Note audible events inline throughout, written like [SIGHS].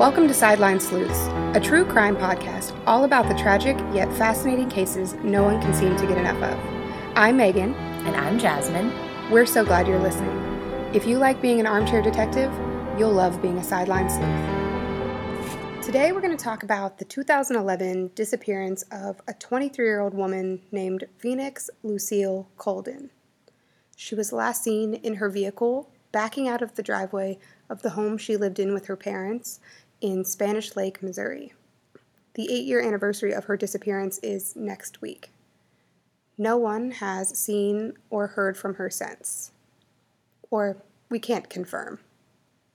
Welcome to Sideline Sleuths, a true crime podcast all about the tragic yet fascinating cases no one can seem to get enough of. I'm Megan. And I'm Jasmine. We're so glad you're listening. If you like being an armchair detective, you'll love being a sideline sleuth. Today we're going to talk about the 2011 disappearance of a 23 year old woman named Phoenix Lucille Coldon. She was last seen in her vehicle backing out of the driveway of the home she lived in with her parents in Spanish Lake, Missouri. The eight year anniversary of her disappearance is next week. No one has seen or heard from her since. Or we can't confirm.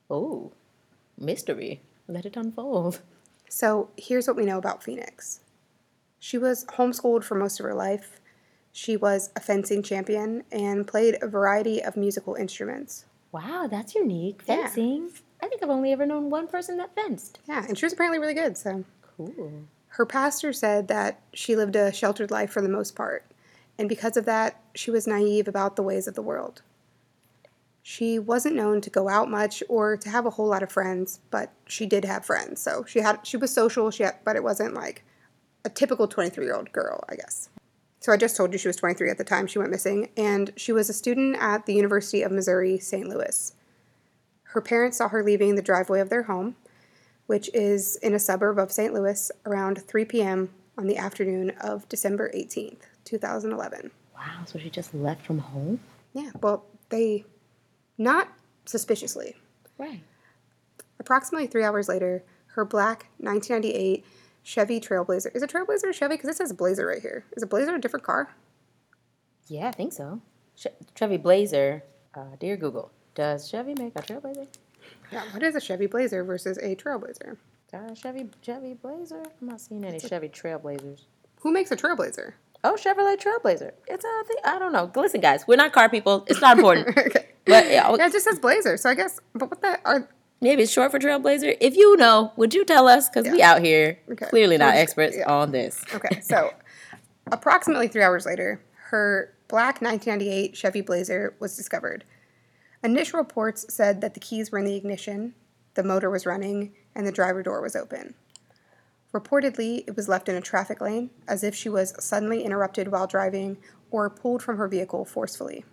Oh, mystery. Let it unfold. So here's what we know about Phoenix she was homeschooled for most of her life. She was a fencing champion and played a variety of musical instruments. Wow, that's unique. Fencing. I think I've only ever known one person that fenced. Yeah, and she was apparently really good, so. Cool. Her pastor said that she lived a sheltered life for the most part, and because of that, she was naive about the ways of the world. She wasn't known to go out much or to have a whole lot of friends, but she did have friends. So she had she was social, she had, but it wasn't like a typical 23-year-old girl, I guess. So I just told you she was 23 at the time she went missing, and she was a student at the University of Missouri St. Louis. Her parents saw her leaving the driveway of their home, which is in a suburb of St. Louis, around 3 p.m. on the afternoon of December 18th, 2011. Wow, so she just left from home? Yeah, well, they not suspiciously. Right. Approximately three hours later, her black 1998 Chevy Trailblazer. Is it Trailblazer or Chevy? Because it says Blazer right here. Is a Blazer a different car? Yeah, I think so. Chevy Blazer. Uh, dear Google, does Chevy make a Trailblazer? Yeah, what is a Chevy Blazer versus a Trailblazer? Uh, Chevy Chevy Blazer? I'm not seeing any Chevy Trailblazers. Who makes a Trailblazer? Oh, Chevrolet Trailblazer. It's a thing. I don't know. Listen, guys, we're not car people. It's not important. [LAUGHS] okay. but yeah, Yeah, it just says Blazer, so I guess, but what the, are, maybe it's short for Trailblazer. If you know, would you tell us? Because we out here Okay. clearly not experts yeah. on this. Okay, so [LAUGHS] approximately three hours later, her black 1998 Chevy Blazer was discovered. Initial reports said that the keys were in the ignition, the motor was running, and the driver door was open. Reportedly, it was left in a traffic lane as if she was suddenly interrupted while driving or pulled from her vehicle forcefully.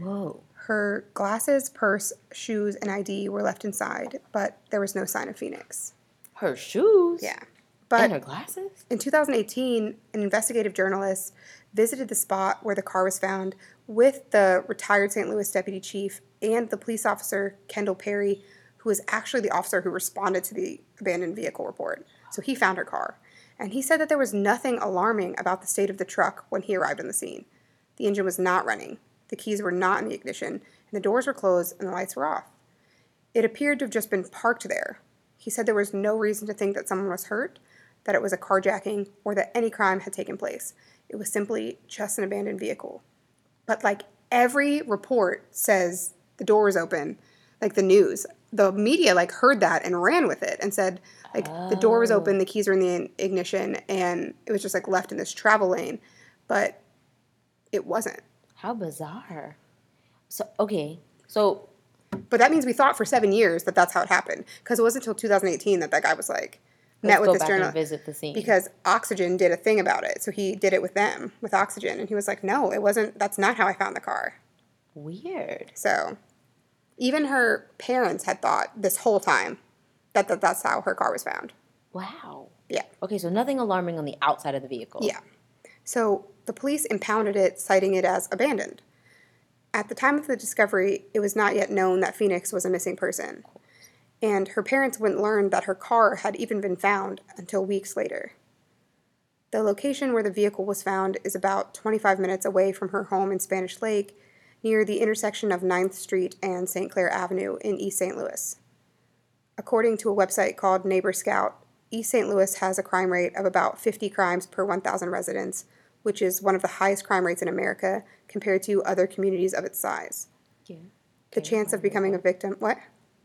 Whoa. Her glasses, purse, shoes, and ID were left inside, but there was no sign of Phoenix. Her shoes. Yeah. and But her glasses. in 2018, an investigative journalist visited the spot where the car was found with the retired St. Louis deputy chief and the police officer, Kendall Perry, who was actually the officer who responded to the abandoned vehicle report. So he found her car. And he said that there was nothing alarming about the state of the truck when he arrived on the scene. The engine was not running, the keys were not in the ignition, and the doors were closed and the lights were off. It appeared to have just been parked there. He said there was no reason to think that someone was hurt, that it was a carjacking, or that any crime had taken place. It was simply just an abandoned vehicle. But like every report says the door was open, like the news, the media like heard that and ran with it and said like the door was open, the oh. keys were in the ignition, and it was just like left in this travel lane, but it wasn't. How bizarre. So okay, so But that means we thought for seven years that that's how it happened because it wasn't until 2018 that that guy was like met let's with go this journalist visit the scene. because Oxygen did a thing about it. So he did it with them with Oxygen, and he was like, "No, it wasn't. That's not how I found the car." weird. So even her parents had thought this whole time that, that that's how her car was found. Wow. Yeah. Okay, so nothing alarming on the outside of the vehicle. Yeah. So the police impounded it, citing it as abandoned. At the time of the discovery, it was not yet known that Phoenix was a missing person. And her parents wouldn't learn that her car had even been found until weeks later. The location where the vehicle was found is about 25 minutes away from her home in Spanish Lake, near the intersection of 9th Street and St. Clair Avenue in East St. Louis. According to a website called Neighbor Scout, East St. Louis has a crime rate of about 50 crimes per 1,000 residents, which is one of the highest crime rates in America compared to other communities of its size. Yeah. The chance of becoming a victim, what?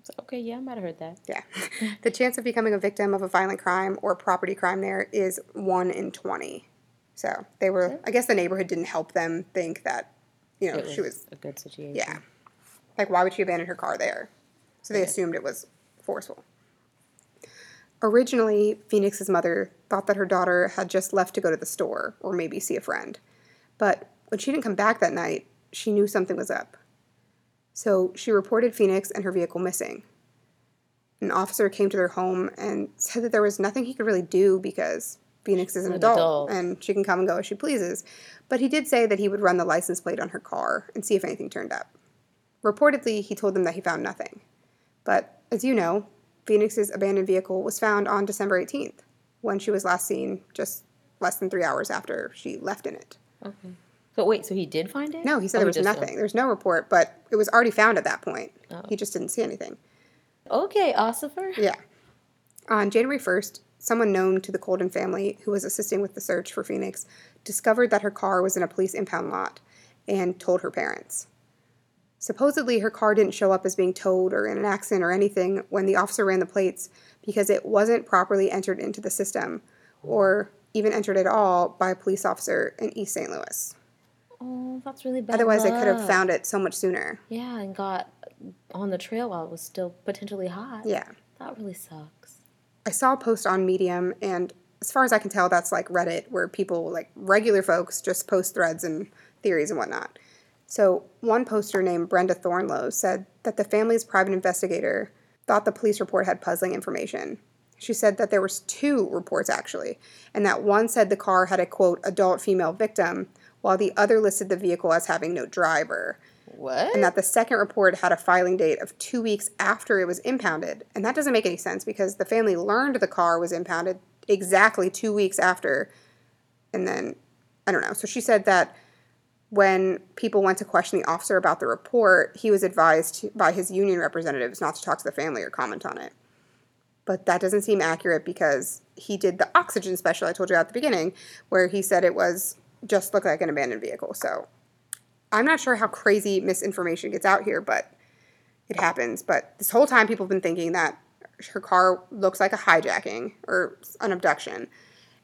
So- okay, yeah, I might have heard that. Yeah. [LAUGHS] the chance of becoming a victim of a violent crime or property crime there is 1 in 20. So they were, I guess the neighborhood didn't help them think that, you know, It she was, a good situation. yeah. Like, why would she abandon her car there? So they Yeah. assumed it was forceful. Originally, Phoenix's mother thought that her daughter had just left to go to the store or maybe see a friend. But when she didn't come back that night, she knew something was up. So she reported Phoenix and her vehicle missing. An officer came to their home and said that there was nothing he could really do because Phoenix is an, An adult, adult. and she can come and go as she pleases. But he did say that he would run the license plate on her car and see if anything turned up. Reportedly, he told them that he found nothing. But as you know, Phoenix's abandoned vehicle was found on December 18th, when she was last seen just less than three hours after she left in it. Okay. So wait, so he did find it? No, he said Oh, there was nothing. There's no report, but it was already found at that point. Oh. He just didn't see anything. Okay, Ossifer. Yeah. On January 1st, someone known to the Coldon family who was assisting with the search for Phoenix discovered that her car was in a police impound lot and told her parents. Supposedly, her car didn't show up as being towed or in an accident or anything when the officer ran the plates because it wasn't properly entered into the system or even entered at all by a police officer in East St. Louis. Oh, that's really bad. Otherwise, they could have found it so much sooner. Yeah, and got on the trail while it was still potentially hot. Yeah. That really sucks. I saw a post on Medium, and as far as I can tell, that's like Reddit, where people, like regular folks, just post threads and theories and whatnot. So, one poster named Brenda Thornlow said that the family's private investigator thought the police report had puzzling information. She said that there was two reports actually, and that one said the car had a quote adult female victim, while the other listed the vehicle as having no driver What? and that the second report had a filing date of two weeks after it was impounded. And that doesn't make any sense because the family learned the car was impounded exactly two weeks after. And then, I don't know. So she said that when people went to question the officer about the report, he was advised by his union representatives not to talk to the family or comment on it. But that doesn't seem accurate because he did the oxygen special I told you at the beginning, where he said it was just look like an abandoned vehicle. So I'm not sure how crazy misinformation gets out here, but it happens. But this whole time, people have been thinking that her car looks like a hijacking or an abduction,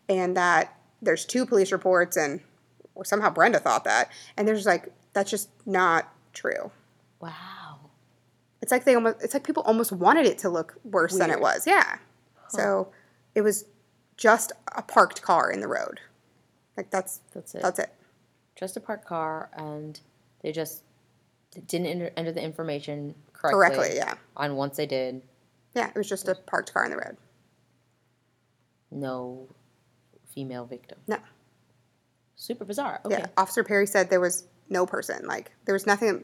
and that there's two police reports, and or somehow Brenda thought that, and there's like that's just not true. wow. It's like they almost it's like people almost wanted it to look worse than it was. Yeah. So it was just a parked car in the road. Like that's That's it. that's it. Just a parked car, and they just didn't enter, enter the information correctly. Correctly, yeah. On once they did, Yeah, it was just a parked car in the road. no female victim. No. Super bizarre. Okay. Yeah, Officer Perry said there was no person. Like there was nothing,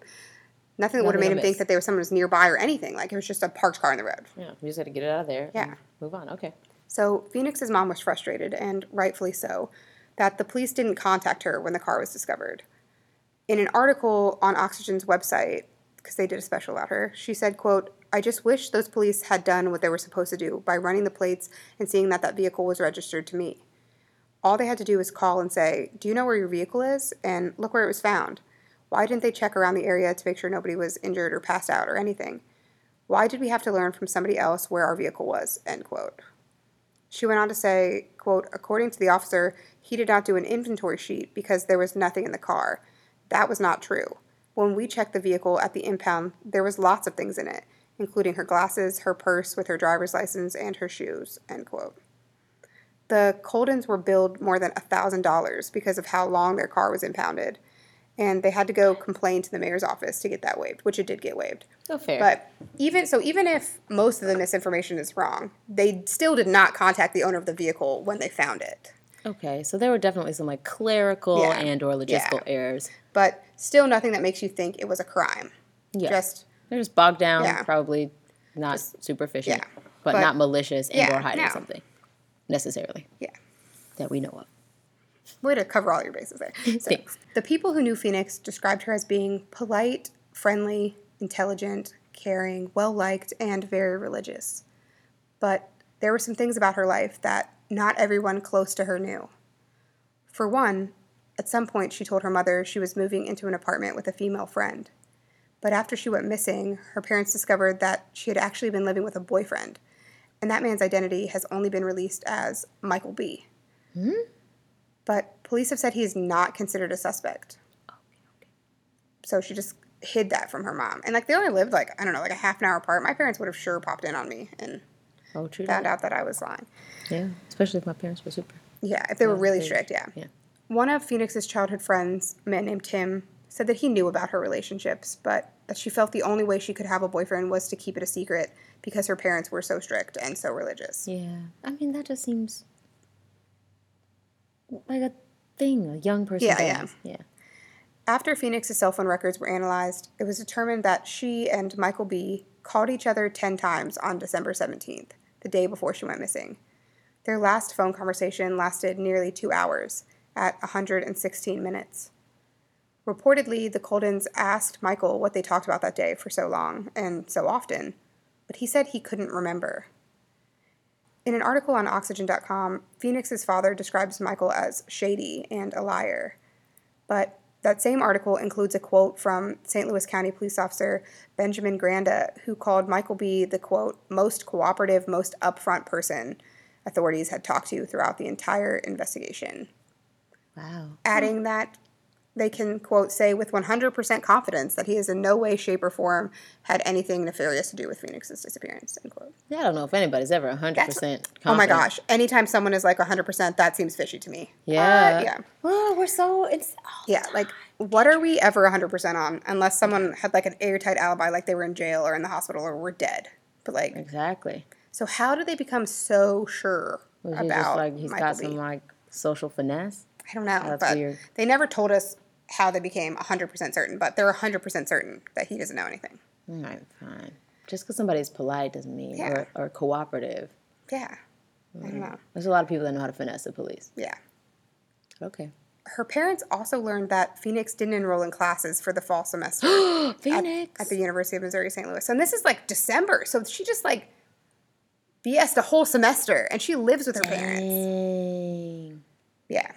nothing that would have made him think that there was someone who was nearby or anything. Like it was just a parked car on the road. Yeah. We just got to get it out of there. Yeah. Move on. Okay. So Phoenix's mom was frustrated, and rightfully so, that the police didn't contact her when the car was discovered. In an article on Oxygen's website, because they did a special about her, she said, "quote I just wish those police had done what they were supposed to do by running the plates and seeing that that vehicle was registered to me. All they had to do was call and say, "Do you know where your vehicle is?" and look where it was found. Why didn't they check around the area to make sure nobody was injured or passed out or anything? Why did we have to learn from somebody else where our vehicle was? End quote. She went on to say, quote, according to the officer, he did not do an inventory sheet because there was nothing in the car. That was not true. When we checked the vehicle at the impound, there was lots of things in it, including her glasses, her purse with her driver's license, and her shoes, end quote. The Coldons were billed more than $1,000 because of how long their car was impounded, and they had to go complain to the mayor's office to get that waived, which it did get waived. So fair. But even so, even if most of the misinformation is wrong, they still did not contact the owner of the vehicle when they found it. okay. So there were definitely some like clerical Yeah. and or logistical Yeah. errors. But still, nothing that makes you think it was a crime. Yeah. Just They're just bogged down. Yeah. Probably not superficial. yeah. But, But- not malicious and or hiding no. something necessarily yeah, that we know of. Way to cover all your bases there. [LAUGHS] So, Thanks. the people who knew Phoenix described her as being polite, friendly, intelligent, caring, well liked, and very religious. But there were some things about her life that not everyone close to her knew. For one, at some point she told her mother she was moving into an apartment with a female friend. But after she went missing, her parents discovered that she had actually been living with a boyfriend, and that man's identity has only been released as Michael B. Hmm? But police have said he is not considered a suspect. So she just hid that from her mom. And like they only lived like, I don't know, like a half an hour apart. My parents would have sure popped in on me and Oh, true. found that. out that I was lying. Yeah, especially if my parents were super. Yeah, if they were really they- strict, yeah. Yeah. One of Phoenix's childhood friends, a man named Tim, said that he knew about her relationships, but that she felt the only way she could have a boyfriend was to keep it a secret because her parents were so strict and so religious. Yeah, I mean that just seems like a thing a young person Yeah, yeah. Yeah. After Phoenix's cell phone records were analyzed, it was determined that she and Michael B. called each other 10 times on December 17th, the day before she went missing. Their last phone conversation lasted nearly two hours, at 116 minutes. Reportedly, the Coldons asked Michael what they talked about that day for so long and so often, but he said he couldn't remember. In an article on Oxygen.com, Phoenix's father describes Michael as shady and a liar. But that same article includes a quote from St. Louis County Police Officer Benjamin Granda, who called Michael B. the quote, most cooperative, most upfront person authorities had talked to throughout the entire investigation. Wow. Adding that they can, quote, say with 100% confidence that he has in no way, shape, or form had anything nefarious to do with Phoenix's disappearance, end quote. Yeah, I don't know if anybody's ever hundred percent. Oh my gosh. Anytime someone is like 100%, that seems fishy to me. Uh, Yeah. yeah. [GASPS] Well, we're so it's. Oh, Yeah, like what are we ever 100% on unless someone had like an airtight alibi like they were in jail or in the hospital or were dead. But like exactly. so how do they become so sure Was he about just like he's Michael got B? some like social finesse? I don't know, That's but weird. they never told us how they became 100% certain, but they're 100% certain that he doesn't know anything. All right, fine. Just because somebody's polite doesn't mean Yeah. or, or cooperative. Yeah. I don't know. There's a lot of people that know how to finesse the police. Yeah. Okay. Her parents also learned that Phoenix didn't enroll in classes for the fall semester. [GASPS] at, Phoenix. at the University of Missouri St. Louis. And this is like December. So she just like BS'd a whole semester and she lives with her parents. Dang. Yeah.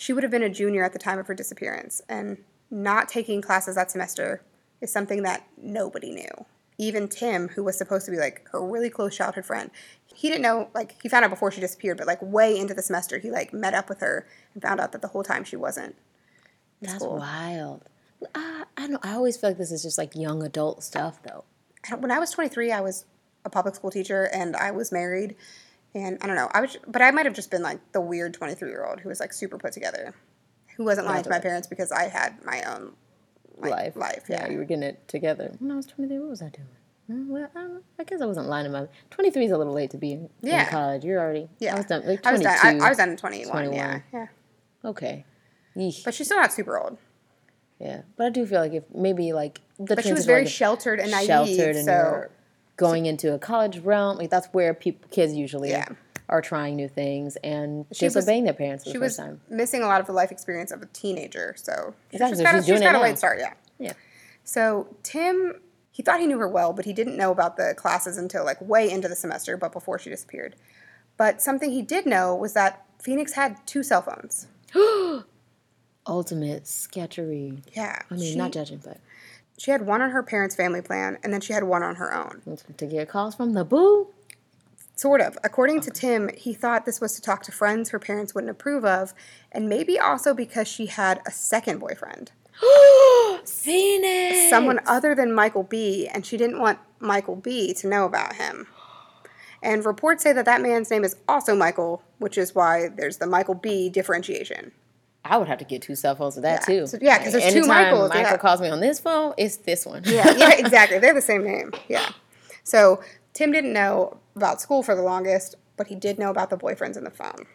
She would have been a junior at the time of her disappearance. And not taking classes that semester is something that nobody knew. Even Tim, who was supposed to be like her really close childhood friend, he didn't know, like, he found out before she disappeared, but like way into the semester, he like met up with her and found out that the whole time she wasn't. That's cool. wild. I, I don't. I always feel like this is just like young adult stuff, though. I when I was 23, I was a public school teacher and I was married. And I don't know, I was, but I might have just been like the weird 23 year old who was like super put together, who wasn't lying to my parents because I had my own like, life. Life, Yeah, yeah. you were getting it together. When I was 23, what was I doing? Hmm, Well, I, I guess I wasn't lying to my. 23 is a little late to be in, in college. You're already. Yeah, I was done. Like I was done. I, I was done in 21, 21. Yeah, yeah. Okay. Yeesh. But she's still not super old. yeah, but I do feel like if maybe like the But she was very like, sheltered and naive. sheltered and so going into a college realm, like that's where people kids usually Yeah. are trying new things and She was- disobeying their parents for she the was first time. missing a lot of the life experience of a teenager. So she's Exactly, so got, a, she's she's doing got a late start. Yeah. Yeah. So Tim, he thought he knew her well, but he didn't know about the classes until like way into the semester, but before she disappeared. But something he did know was that Phoenix had two cell phones. [GASPS] Ultimate sketchery. Yeah. I mean, she, not judging, but she had one on her parents' family plan, and then she had one on her own. to get calls from the boo. Sort of. According to Tim, he thought this was to talk to friends her parents wouldn't approve of, and maybe also because she had a second boyfriend. [GASPS] Phoenix. someone other than Michael B, and she didn't want Michael B to know about him. And reports say that that man's name is also Michael, which is why there's the Michael B differentiation. I would have to get two cell phones for that Yeah. too. So- yeah, 'cause there's two Michaels, Michael yeah. calls me on this phone, it's this one. Yeah, yeah, [LAUGHS] exactly. They're the same name. Yeah. So Tim didn't know about school for the longest, but he did know about the boyfriends and the phone.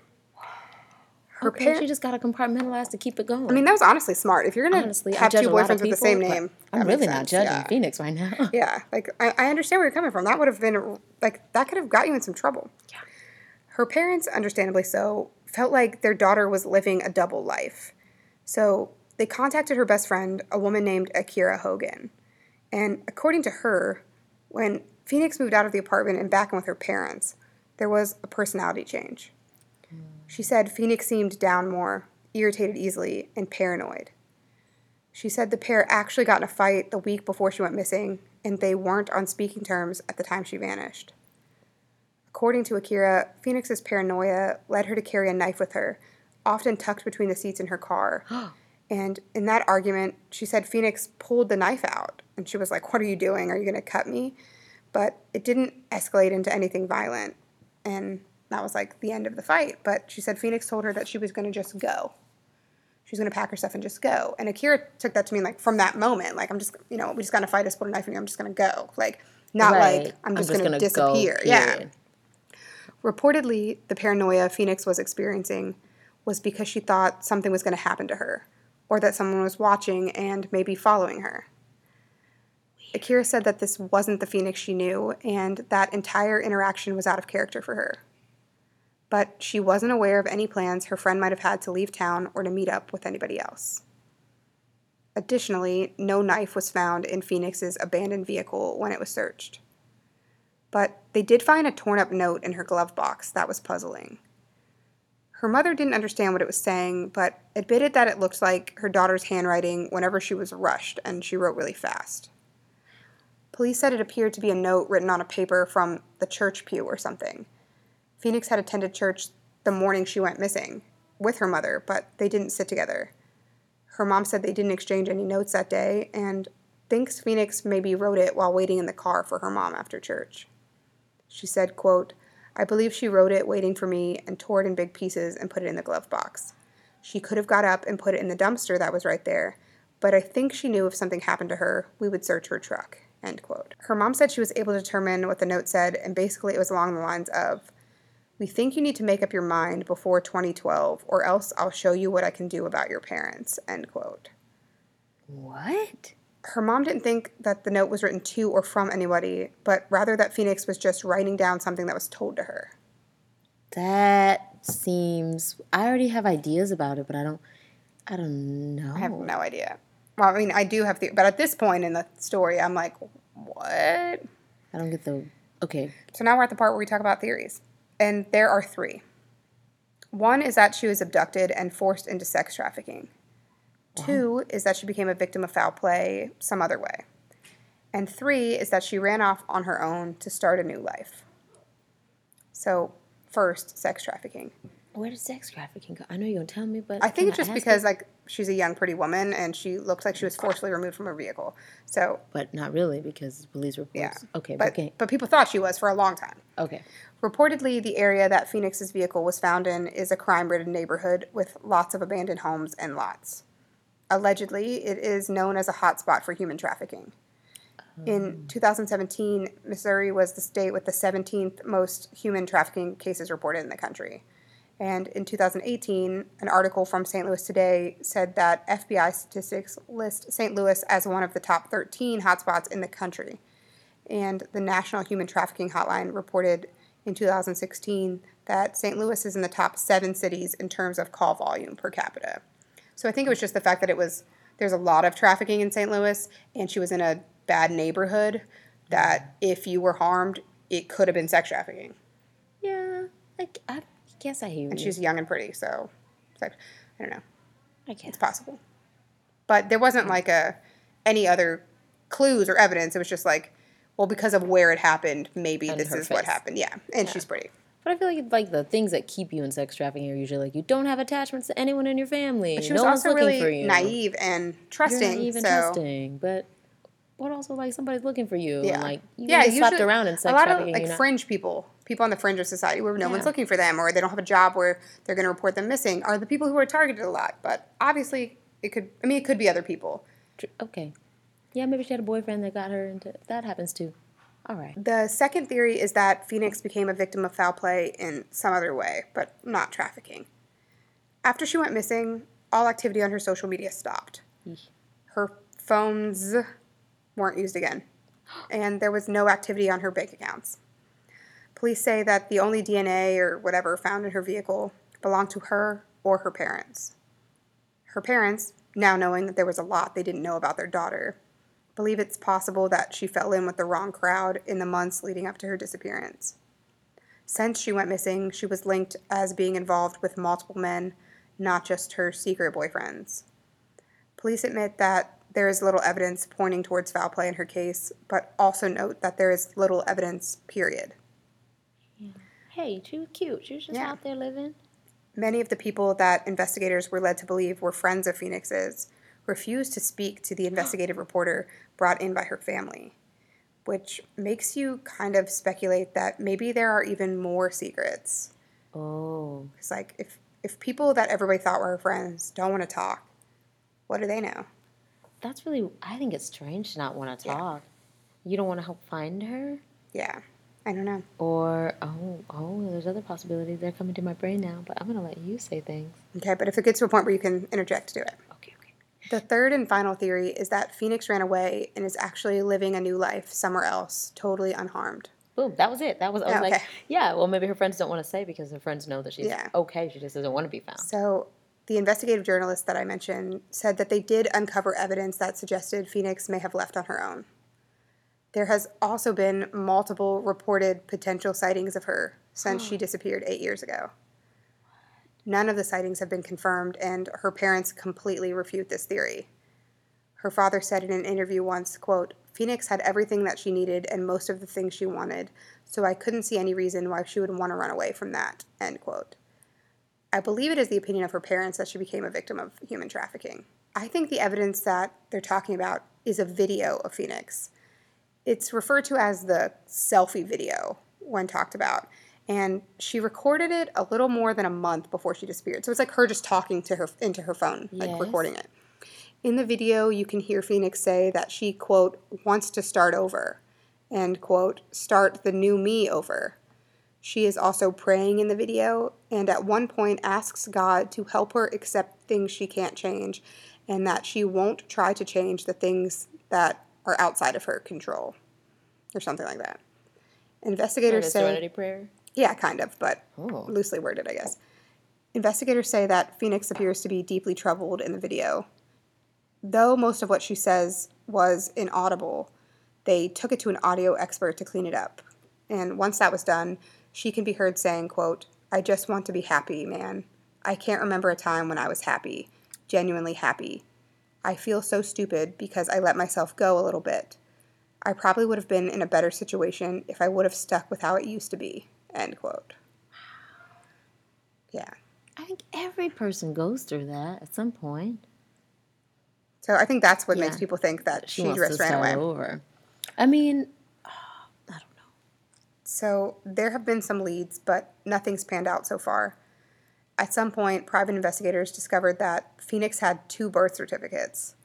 Her okay, parents. she just got to compartmentalize to keep it going. I mean, that was honestly smart. If you're gonna honestly, have two a lot of boyfriends with the same name, I'm really not judging Yeah. Phoenix right now. [LAUGHS] Yeah, like I, I understand where you're coming from. That would have been like that could have got you in some trouble. Yeah. Her parents, understandably so, felt like their daughter was living a double life. So they contacted her best friend, a woman named Akira Hogan. And according to her, when Phoenix moved out of the apartment and back in with her parents, there was a personality change. She said Phoenix seemed down more, irritated easily, and paranoid. She said the pair actually got in a fight the week before she went missing, and they weren't on speaking terms at the time she vanished. According to Akira, Phoenix's paranoia led her to carry a knife with her, often tucked between the seats in her car. [GASPS] and in that argument, she said Phoenix pulled the knife out, and she was like, What are you doing? Are you going to cut me? but it didn't escalate into anything violent. And that was like the end of the fight. But she said Phoenix told her that she was going to just go. She was going to pack her stuff and just go. And Akira took that to mean like from that moment, like I'm just, you know, we just got to fight. I split a knife in you. I'm just going to go. Like not Right. like I'm just, just going to gonna go, disappear. yeah. Reportedly, the paranoia Phoenix was experiencing was because she thought something was going to happen to her, or that someone was watching and maybe following her. Akira said that this wasn't the Phoenix she knew, and that entire interaction was out of character for her. But she wasn't aware of any plans her friend might have had to leave town or to meet up with anybody else. Additionally, no knife was found in Phoenix's abandoned vehicle when it was searched. But they did find a torn up note in her glove box that was puzzling. Her mother didn't understand what it was saying, but admitted that it looked like her daughter's handwriting whenever she was rushed and she wrote really fast. Police said it appeared to be a note written on a paper from the church pew or something. Phoenix had attended church the morning she went missing with her mother, but they didn't sit together. Her mom said they didn't exchange any notes that day and thinks Phoenix maybe wrote it while waiting in the car for her mom after church. She said, quote, I believe she wrote it waiting for me and tore it in big pieces and put it in the glove box. She could have got up and put it in the dumpster that was right there, but I think she knew if something happened to her, we would search her truck. End quote. Her mom said she was able to determine what the note said, and basically it was along the lines of, We think you need to make up your mind before 2012, or else I'll show you what I can do about your parents. End quote. What? Her mom didn't think that the note was written to or from anybody, but rather that Phoenix was just writing down something that was told to her. That seems. I already have ideas about it, but I don't. I don't know. I have no idea. Well, I mean, I do have the, but at this point in the story, I'm like, what? I don't get the. Okay. So now we're at the part where we talk about theories. And there are three. One is that she was abducted and forced into sex trafficking. Two is that she became a victim of foul play some other way. And three is that she ran off on her own to start a new life. So, first, sex trafficking. Where does sex trafficking go? I know you're gonna tell me, but I think it's just because, it? like, she's a young, pretty woman and she looked like she was forcibly removed from her vehicle. So, But not really because police reports. yeah. Okay. But, okay. but people thought she was for a long time. Okay. Reportedly, the area that Phoenix's vehicle was found in is a crime ridden neighborhood with lots of abandoned homes and lots. Allegedly, it is known as a hotspot for human trafficking. In 2017, Missouri was the state with the 17th most human trafficking cases reported in the country. And in 2018, an article from St. Louis Today said that FBI statistics list St. Louis as one of the top 13 hotspots in the country. And the National Human Trafficking Hotline reported in 2016 that St. Louis is in the top seven cities in terms of call volume per capita. So I think it was just the fact that it was there's a lot of trafficking in St. Louis, and she was in a bad neighborhood. That if you were harmed, it could have been sex trafficking. Yeah. like I guess I hear And you. she's young and pretty, so like, I don't know, I guess. it's possible. But there wasn't like a any other clues or evidence. It was just like, well, because of where it happened, maybe And this is what happened. Yeah, and she's pretty. But I feel like like the things that keep you in sex trafficking are usually like you don't have attachments to anyone in your family. She no was one's also looking really for you. naive and You're trusting. naive and so trusting, but but also like somebody's looking for you. Yeah. And like you yeah, get slapped usually- around in sex a lot of like fringe people, people on the fringe of society where no one's looking for them, or they don't have a job where they're going to report them missing, are the people who are targeted a lot. But obviously, it could. I mean, it could be other people. Okay. Yeah, maybe she had a boyfriend that got her into that happens too. All right. The second theory is that Phoenix became a victim of foul play in some other way, but not trafficking. After she went missing, all activity on her social media stopped. Yeesh. Her phones weren't used again, [GASPS] and there was no activity on her bank accounts. Police say that the only DNA or whatever found in her vehicle belonged to her or her parents. Her parents, now knowing that there was a lot they didn't know about their daughter, believe it's possible that she fell in with the wrong crowd in the months leading up to her disappearance. Since she went missing, she was linked as being involved with multiple men, not just her secret boyfriends. Police admit that there is little evidence pointing towards foul play in her case, but also note that there is little evidence, period. Hey, she was cute. She was just Yeah. out there living. Many of the people that investigators were led to believe were friends of Phoenix's refused to speak to the investigative reporter brought in by her family. which makes you kind of speculate that maybe there are even more secrets. Oh. It's like if if people that everybody thought were her friends don't want to talk, what do they know? That's really, I think it's strange to not want to Yeah. talk. You don't want to help find her? Yeah, I don't know. Or, oh, oh, there's other possibilities. They're coming to my brain now, but I'm going to let you say things. Okay, but if it gets to a point where you can interject, to do it. The third and final theory is that Phoenix ran away and is actually living a new life somewhere else, totally unharmed. Boom, that was it. That was, I was Oh, like, okay. yeah, well, maybe her friends don't want to say because her friends know that she's Yeah. okay. She just doesn't want to be found. So, the investigative journalist that I mentioned said that they did uncover evidence that suggested Phoenix may have left on her own. There has also been multiple reported potential sightings of her since she [GASPS] disappeared eight years ago. None of the sightings have been confirmed, and her parents completely refute this theory. Her father said in an interview once, quote, Phoenix had everything that she needed and most of the things she wanted, so I couldn't see any reason why she would want to run away from that, end quote. I believe it is the opinion of her parents that she became a victim of human trafficking. I think the evidence that they're talking about is a video of Phoenix. It's referred to as the selfie video when talked about. And she recorded it a little more than a month before she disappeared. So it's like her just talking to her into her phone, like recording it. In the video, you can hear Phoenix say that she, quote, wants to start over and, quote, start the new me over. She is also praying in the video and at one point asks God to help her accept things she can't change and that she won't try to change the things that are outside of her control or something like that. Investigators say, serenity prayer? Yeah, kind of, but Oh. loosely worded, I guess. Investigators say that Phoenix appears to be deeply troubled in the video. Though most of what she says was inaudible, they took it to an audio expert to clean it up. And once that was done, she can be heard saying, quote, I just want to be happy, man. I can't remember a time when I was happy, genuinely happy. I feel so stupid because I let myself go a little bit. I probably would have been in a better situation if I would have stuck with how it used to be. End quote. Yeah. I think every person goes through that at some point. So I think that's what makes people think that She she, just ran away. over. I mean, [SIGHS] I don't know. So there have been some leads, but nothing's panned out so far. At some point, private investigators discovered that Phoenix had two birth certificates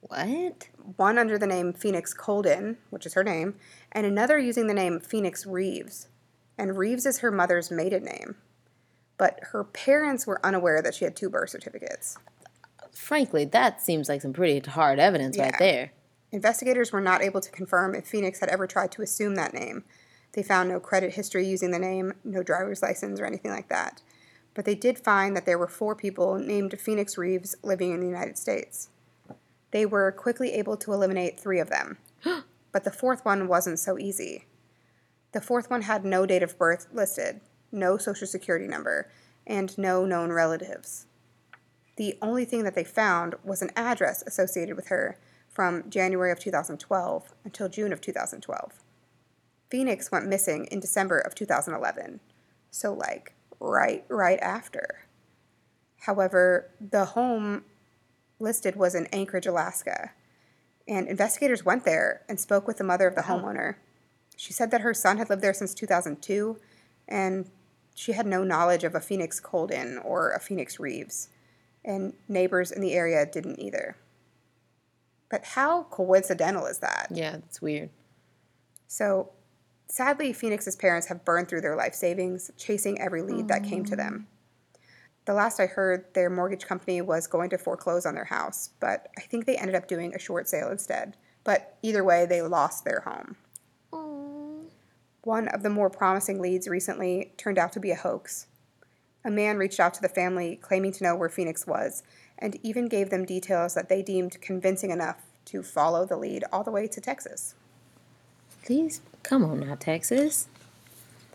What? one under the name Phoenix Coldon, which is her name, and another using the name Phoenix Reeves. And Reeves is her mother's maiden name. But her parents were unaware that she had two birth certificates. Frankly, that seems like some pretty hard evidence right there. Investigators were not able to confirm if Phoenix had ever tried to assume that name. They found no credit history using the name, no driver's license, or anything like that. But they did find that there were four people named Phoenix Reeves living in the United States. They were quickly able to eliminate three of them. [GASPS] but the fourth one wasn't so easy. The fourth one had no date of birth listed, no social security number, and no known relatives. The only thing that they found was an address associated with her from January of 2012 until June of 2012. Phoenix went missing in December of 2011. So like right right after. However, the home listed was in Anchorage, Alaska. And investigators went there and spoke with the mother of the uh-huh. homeowner. She said that her son had lived there since 2002 and she had no knowledge of a Phoenix Coldon or a Phoenix Reeves. And neighbors in the area didn't either. But how coincidental is that? Yeah, that's weird. So, sadly, Phoenix's parents have burned through their life savings, chasing every lead that came to them. The last I heard, their mortgage company was going to foreclose on their house, but I think they ended up doing a short sale instead. But either way, they lost their home. One of the more promising leads recently turned out to be a hoax. A man reached out to the family claiming to know where Phoenix was and even gave them details that they deemed convincing enough to follow the lead all the way to Texas. Please, come on now, Texas.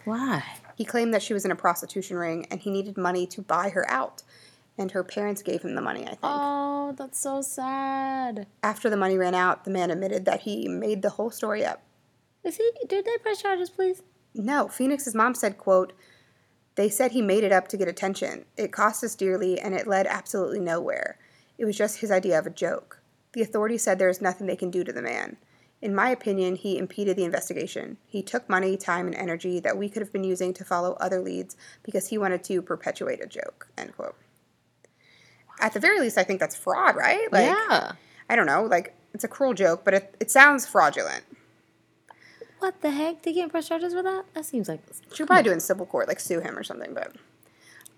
Why? He claimed that she was in a prostitution ring and he needed money to buy her out. And her parents gave him the money, I think. Oh, that's so sad. After the money ran out, the man admitted that he made the whole story up. Is he? Did they press charges, please? No, Phoenix's mom said, quote, They said he made it up to get attention. It cost us dearly and it led absolutely nowhere. It was just his idea of a joke. The authorities said there is nothing they can do to the man. In my opinion, he impeded the investigation. He took money, time, and energy that we could have been using to follow other leads because he wanted to perpetuate a joke. End quote. At the very least, I think that's fraud, right? Like, yeah. I don't know. Like, it's a cruel joke, but it, it sounds fraudulent. What the heck? They can't press charges for that? That seems like She'll probably do it civil court, like sue him or something. But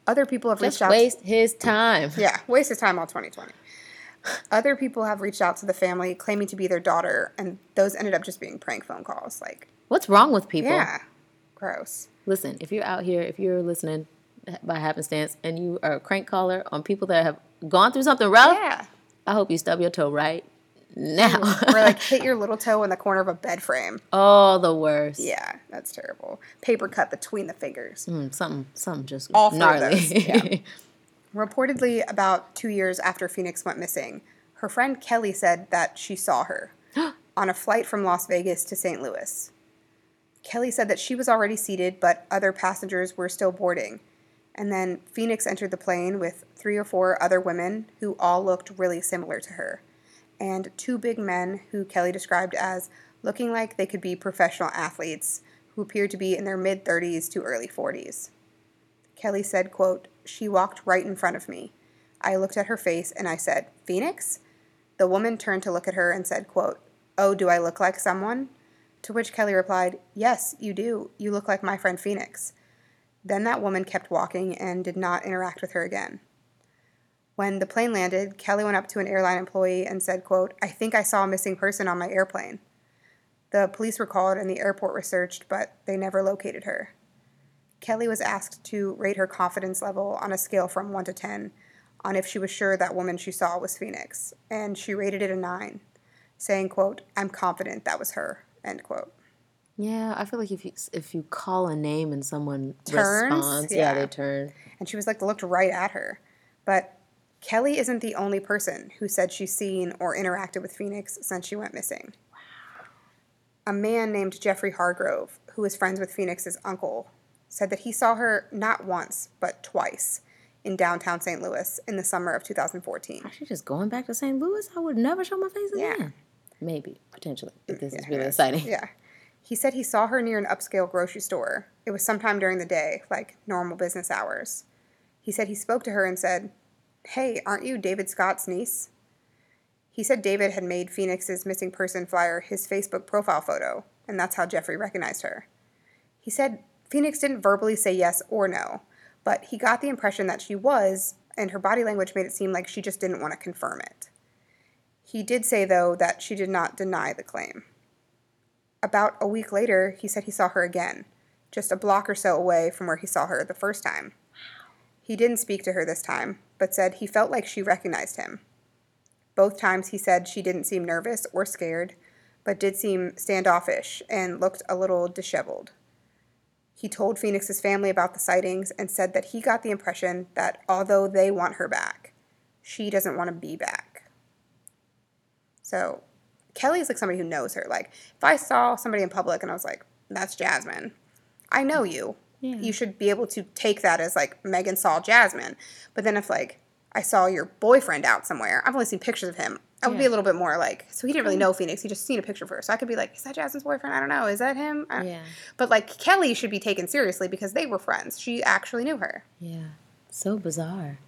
other people have just reached out. waste his time. Yeah, waste his time all 2020. Other people have reached out to the family claiming to be their daughter, and those ended up just being prank phone calls. Like, What's wrong with people? yeah, gross. Listen, if you're out here, if you're listening by happenstance, and you are a crank caller on people that have gone through something rough, Yeah. I hope you stub your toe right now. or like hit your [LAUGHS] little toe in the corner of a bed frame. oh, the worst. Yeah, that's terrible. Paper cut between the fingers. Mm, something, something just All gnarly. those, yeah. [LAUGHS] Reportedly, about two years after Phoenix went missing, her friend Kelly said that she saw her [GASPS] on a flight from Las Vegas to St. Louis. Kelly said that she was already seated, but other passengers were still boarding. And then Phoenix entered the plane with three or four other women who all looked really similar to her, and two big men who Kelly described as looking like they could be professional athletes who appeared to be in their mid 30s to early 40s. Kelly said, quote, She walked right in front of me. I looked at her face and I said, Phoenix? The woman turned to look at her and said, quote, Oh, do I look like someone? To which Kelly replied, Yes, you do. You look like my friend Phoenix. Then that woman kept walking and did not interact with her again. When the plane landed, Kelly went up to an airline employee and said, quote, I think I saw a missing person on my airplane. The police were called and the airport was searched, but they never located her. Kelly was asked to rate her confidence level on a scale from 1 to 10 on if she was sure that woman she saw was Phoenix, and she rated it a 9, saying, quote, I'm confident that was her, end quote. Yeah, I feel like if you if you call a name and someone Turns? responds, yeah. Yeah. they turn. And she was like, looked right at her. But Kelly isn't the only person who said she's seen or interacted with Phoenix since she went missing. A man named Jeffrey Hargrove, who is friends with Phoenix's uncle, said that he saw her not once, but twice in downtown St. Louis in the summer of 2014. Actually, just going back to St. Louis, I would never show my face again. Yeah. Maybe potentially, if this is really exciting. Yeah. He said he saw her near an upscale grocery store. It was sometime during the day, like normal business hours. He said he spoke to her and said, Hey, aren't you David Scott's niece? He said David had made Phoenix's missing person flyer his Facebook profile photo, and that's how Jeffrey recognized her. He said Phoenix didn't verbally say yes or no, but he got the impression that she was, and her body language made it seem like she just didn't want to confirm it. He did say, though, that she did not deny the claim. About a week later, he said he saw her again, just a block or so away from where he saw her the first time. He didn't speak to her this time, but said he felt like she recognized him. Both times he said she didn't seem nervous or scared, but did seem standoffish and looked a little disheveled. He told Phoenix's family about the sightings and said that he got the impression that although they want her back, she doesn't want to be back. So Kelly's like somebody who knows her. Like if I saw somebody in public and I was like, "That's Jasmine," I know you. Yeah. You should be able to take that as like Megan saw Jasmine. But then if like I saw your boyfriend out somewhere, I've only seen pictures of him. I would be a little bit more like, so he didn't really oh. know Phoenix. He just seen a picture of her. So I could be like, is that Jasmine's boyfriend? I don't know. Is that him? Yeah. But like Kelly should be taken seriously because they were friends. She actually knew her. Yeah. So bizarre.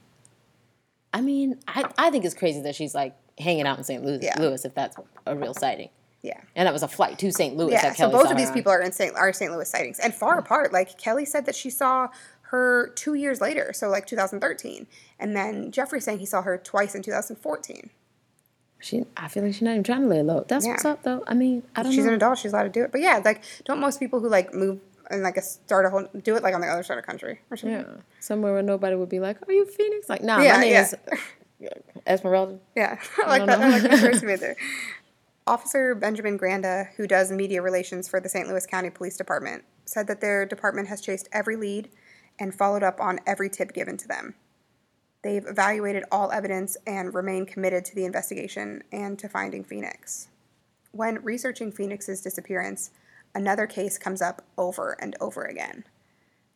I mean, I, I think it's crazy that she's like hanging out in St. Louis, Yeah. Louis, if that's a real sighting. Yeah. And that was a flight to St. Louis. Yeah, that so both of these people are in St. are St. Louis sightings and far apart. Like Kelly said that she saw her two years later, so like 2013, and then Jeffrey saying he saw her twice in 2014. She, I feel like she's not even trying to lay low. That's what's up, though. I mean, I don't know. She's know. an adult; she's allowed to do it. But yeah, like don't most people who like move and like a start a whole do it like on the other side of the country or something? yeah, somewhere where nobody would be like, "Are you Phoenix?" Like, nah, Yeah, my name yeah. is [LAUGHS] Esmeralda. Yeah, [LAUGHS] I like that. Know. like that [LAUGHS] person right there. Officer Benjamin Granda, who does media relations for the St. Louis County Police Department, said that their department has chased every lead and followed up on every tip given to them. They've evaluated all evidence and remain committed to the investigation and to finding Phoenix. When researching Phoenix's disappearance, another case comes up over and over again.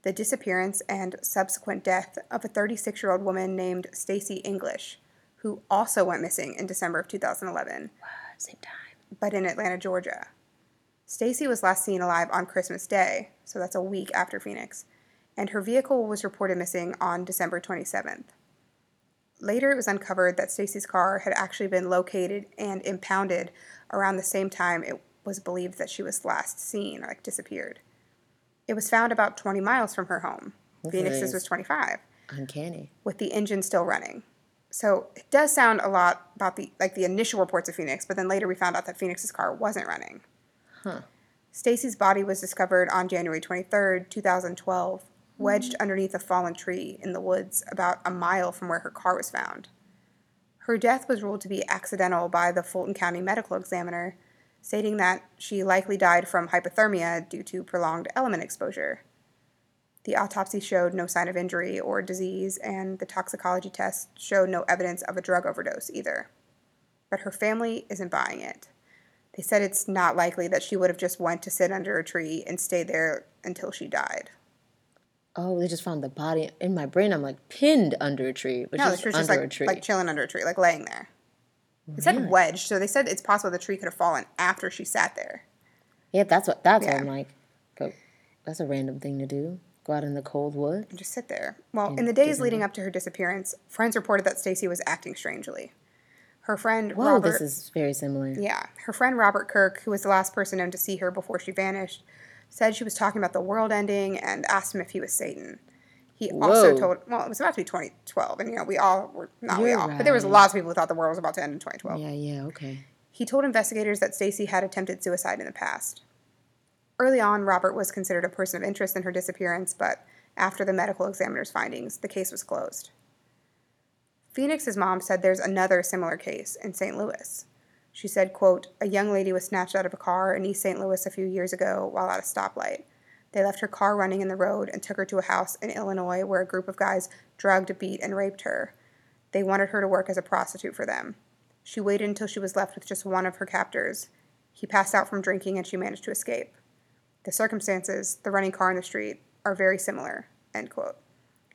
The disappearance and subsequent death of a 36 year old woman named Stacy English, who also went missing in December of 2011. Same time. but in Atlanta, Georgia. Stacy was last seen alive on Christmas Day, so that's a week after Phoenix, and her vehicle was reported missing on December 27th. Later, it was uncovered that Stacy's car had actually been located and impounded around the same time it was believed that she was last seen, like disappeared. It was found about 20 miles from her home. Phoenix's was 25 Uncanny. with the engine still running. So it does sound a lot about the like the initial reports of Phoenix, but then later we found out that Phoenix's car wasn't running. Huh. Stacy's body was discovered on January 23rd, 2012, wedged hmm. underneath a fallen tree in the woods about a mile from where her car was found. Her death was ruled to be accidental by the Fulton County medical examiner, stating that she likely died from hypothermia due to prolonged element exposure. The autopsy showed no sign of injury or disease, and the toxicology test showed no evidence of a drug overdose either. But her family isn't buying it. They said it's not likely that she would have just went to sit under a tree and stayed there until she died. Oh, they just found the body in my brain. I'm like pinned under a tree, but No, just she was under just a tree. like chilling under a tree, like laying there. It said Really? wedged, so they said it's possible the tree could have fallen after she sat there. yeah, that's what. That's what I'm like. But that's a random thing to do. Go out in the cold wood. and just sit there. Well, in the days leading up to her disappearance, friends reported that Stacy was acting strangely. Her friend Whoa, Robert, this is very similar. yeah, her friend Robert Kirk, who was the last person known to see her before she vanished, said she was talking about the world ending and asked him if he was Satan. He also told, well, it was about to be 2012, and you know we all were not we You're all, but there was lots of people who thought the world was about to end in 2012. Yeah, yeah, okay. He told investigators that Stacy had attempted suicide in the past. Early on, Robert was considered a person of interest in her disappearance, but after the medical examiner's findings, the case was closed. Phoenix's mom said there's another similar case in St. Louis. She said, quote, a young lady was snatched out of a car in East St. Louis a few years ago while at a stoplight. They left her car running in the road and took her to a house in Illinois where a group of guys drugged, beat, and raped her. They wanted her to work as a prostitute for them. She waited until she was left with just one of her captors. He passed out from drinking and she managed to escape. The circumstances, the running car in the street, are very similar. End quote.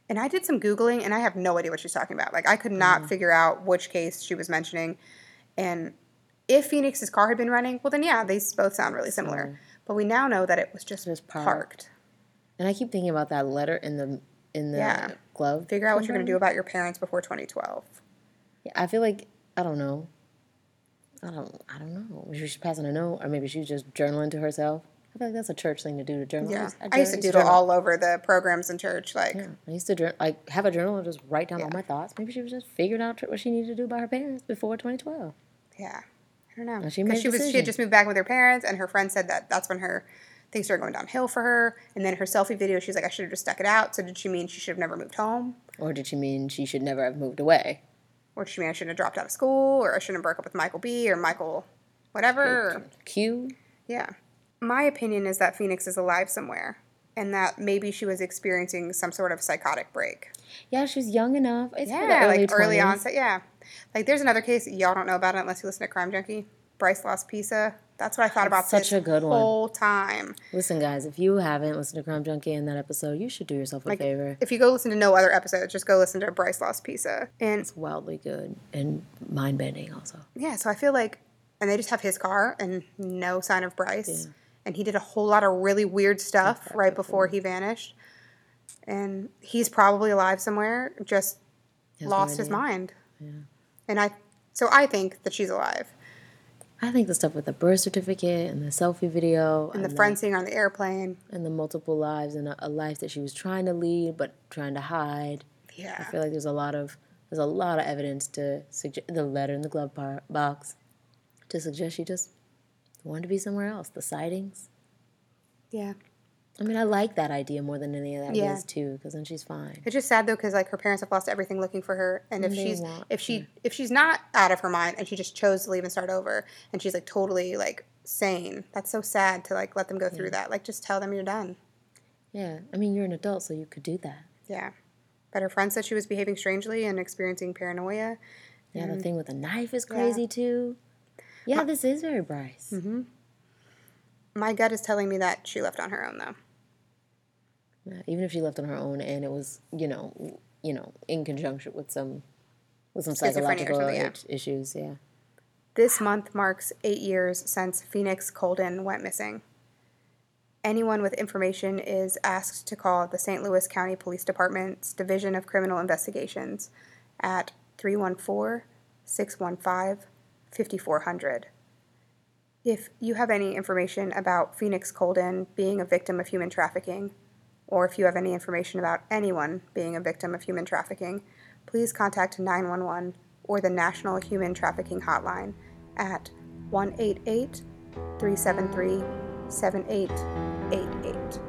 And I did some Googling and I have no idea what she's talking about. Like, I could not mm. figure out which case she was mentioning. And if Phoenix's car had been running, well, then yeah, they both sound really similar. Similar. But we now know that it was just, Just parked. parked. And I keep thinking about that letter in the in the Yeah. glove. Figure out what you're going to do about your parents before 2012. Yeah, I feel like I don't know. I don't. I don't know. Was she passing a note, or maybe she was just journaling to herself. I feel like that's a church thing to do to journal. Yeah. I, I used to doodle all over the programs in church. Like, Yeah, I used to like have a journal and just write down all my thoughts. Maybe she was just figuring out what she needed to do by her parents before 2012. Yeah, I don't know. And she 'Cause made a she was she had just moved back with her parents, and her friend said that that's when her things started going downhill for her. And then her selfie video, she's like, I should have just stuck it out. So did she mean she should have never moved home, Or did she mean she should never have moved away? or did she mean I shouldn't have dropped out of school, or I shouldn't have broke up with Michael B. or Michael, whatever? or- Q. yeah. My opinion is that Phoenix is alive somewhere, and that maybe she was experiencing some sort of psychotic break. Yeah, she's young enough. It's Yeah, early like early onset. Yeah, like there's another case y'all don't know about it unless you listen to Crime Junkie. Bryce Laspisa. That's what I thought about such this a good one. whole time. Listen, guys, if you haven't listened to Crime Junkie in that episode, you should do yourself a Like, favor. if you go listen to no other episodes, just go listen to Bryce Laspisa. And It's wildly good and mind bending, also. yeah, so I feel like, and they just have his car and no sign of Bryce. Yeah. And he did a whole lot of really weird stuff back right before he vanished. And he's probably alive somewhere, just no lost his mind. Yeah. And I, so I think that she's alive. I think the stuff with the birth certificate and the selfie video And the friend seeing her on the airplane. and the multiple lives and a, a life that she was trying to lead but trying to hide. Yeah, I feel like there's a lot of there's a lot of evidence to suggest the letter in the glove box to suggest she just wanted to be somewhere else. The sightings. Yeah. I mean, I like that idea more than any of that Yeah. is too, because then she's fine. It's just sad though, because like her parents have lost everything looking for her, and if they she's if she if she's not out of her mind and she just chose to leave and start over, and she's like totally like sane, that's so sad to like let them go through that. Like just tell them you're done. Yeah, I mean, you're an adult, so you could do that. Yeah. But her friend said she was behaving strangely and experiencing paranoia. Yeah, Mm-hmm. the thing with the knife is crazy too. Yeah, this is very Bryce. Mm-hmm. My gut is telling me that she left on her own though. Yeah, even if she left on her own and it was, you know, you know, in conjunction with some with some psychological yeah. issues. Yeah. This month marks eight years since Phoenix Coldon went missing. Anyone with information is asked to call the St. Louis County Police Department's Division of Criminal Investigations at 314 615 5400. If you have any information about Phoenix Coldon being a victim of human trafficking, or if you have any information about anyone being a victim of human trafficking, please contact 911 or the National Human Trafficking Hotline at 188 373 7888.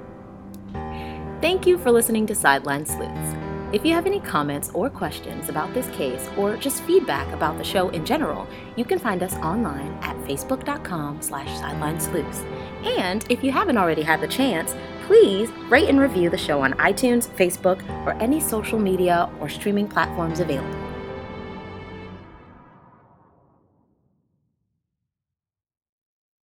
Thank you for listening to Sideline Sleuths. If you have any comments or questions about this case or just feedback about the show in general, you can find us online at facebook.com slash sideline sleuths. And if you haven't already had the chance, please rate and review the show on iTunes, Facebook, or any social media or streaming platforms available.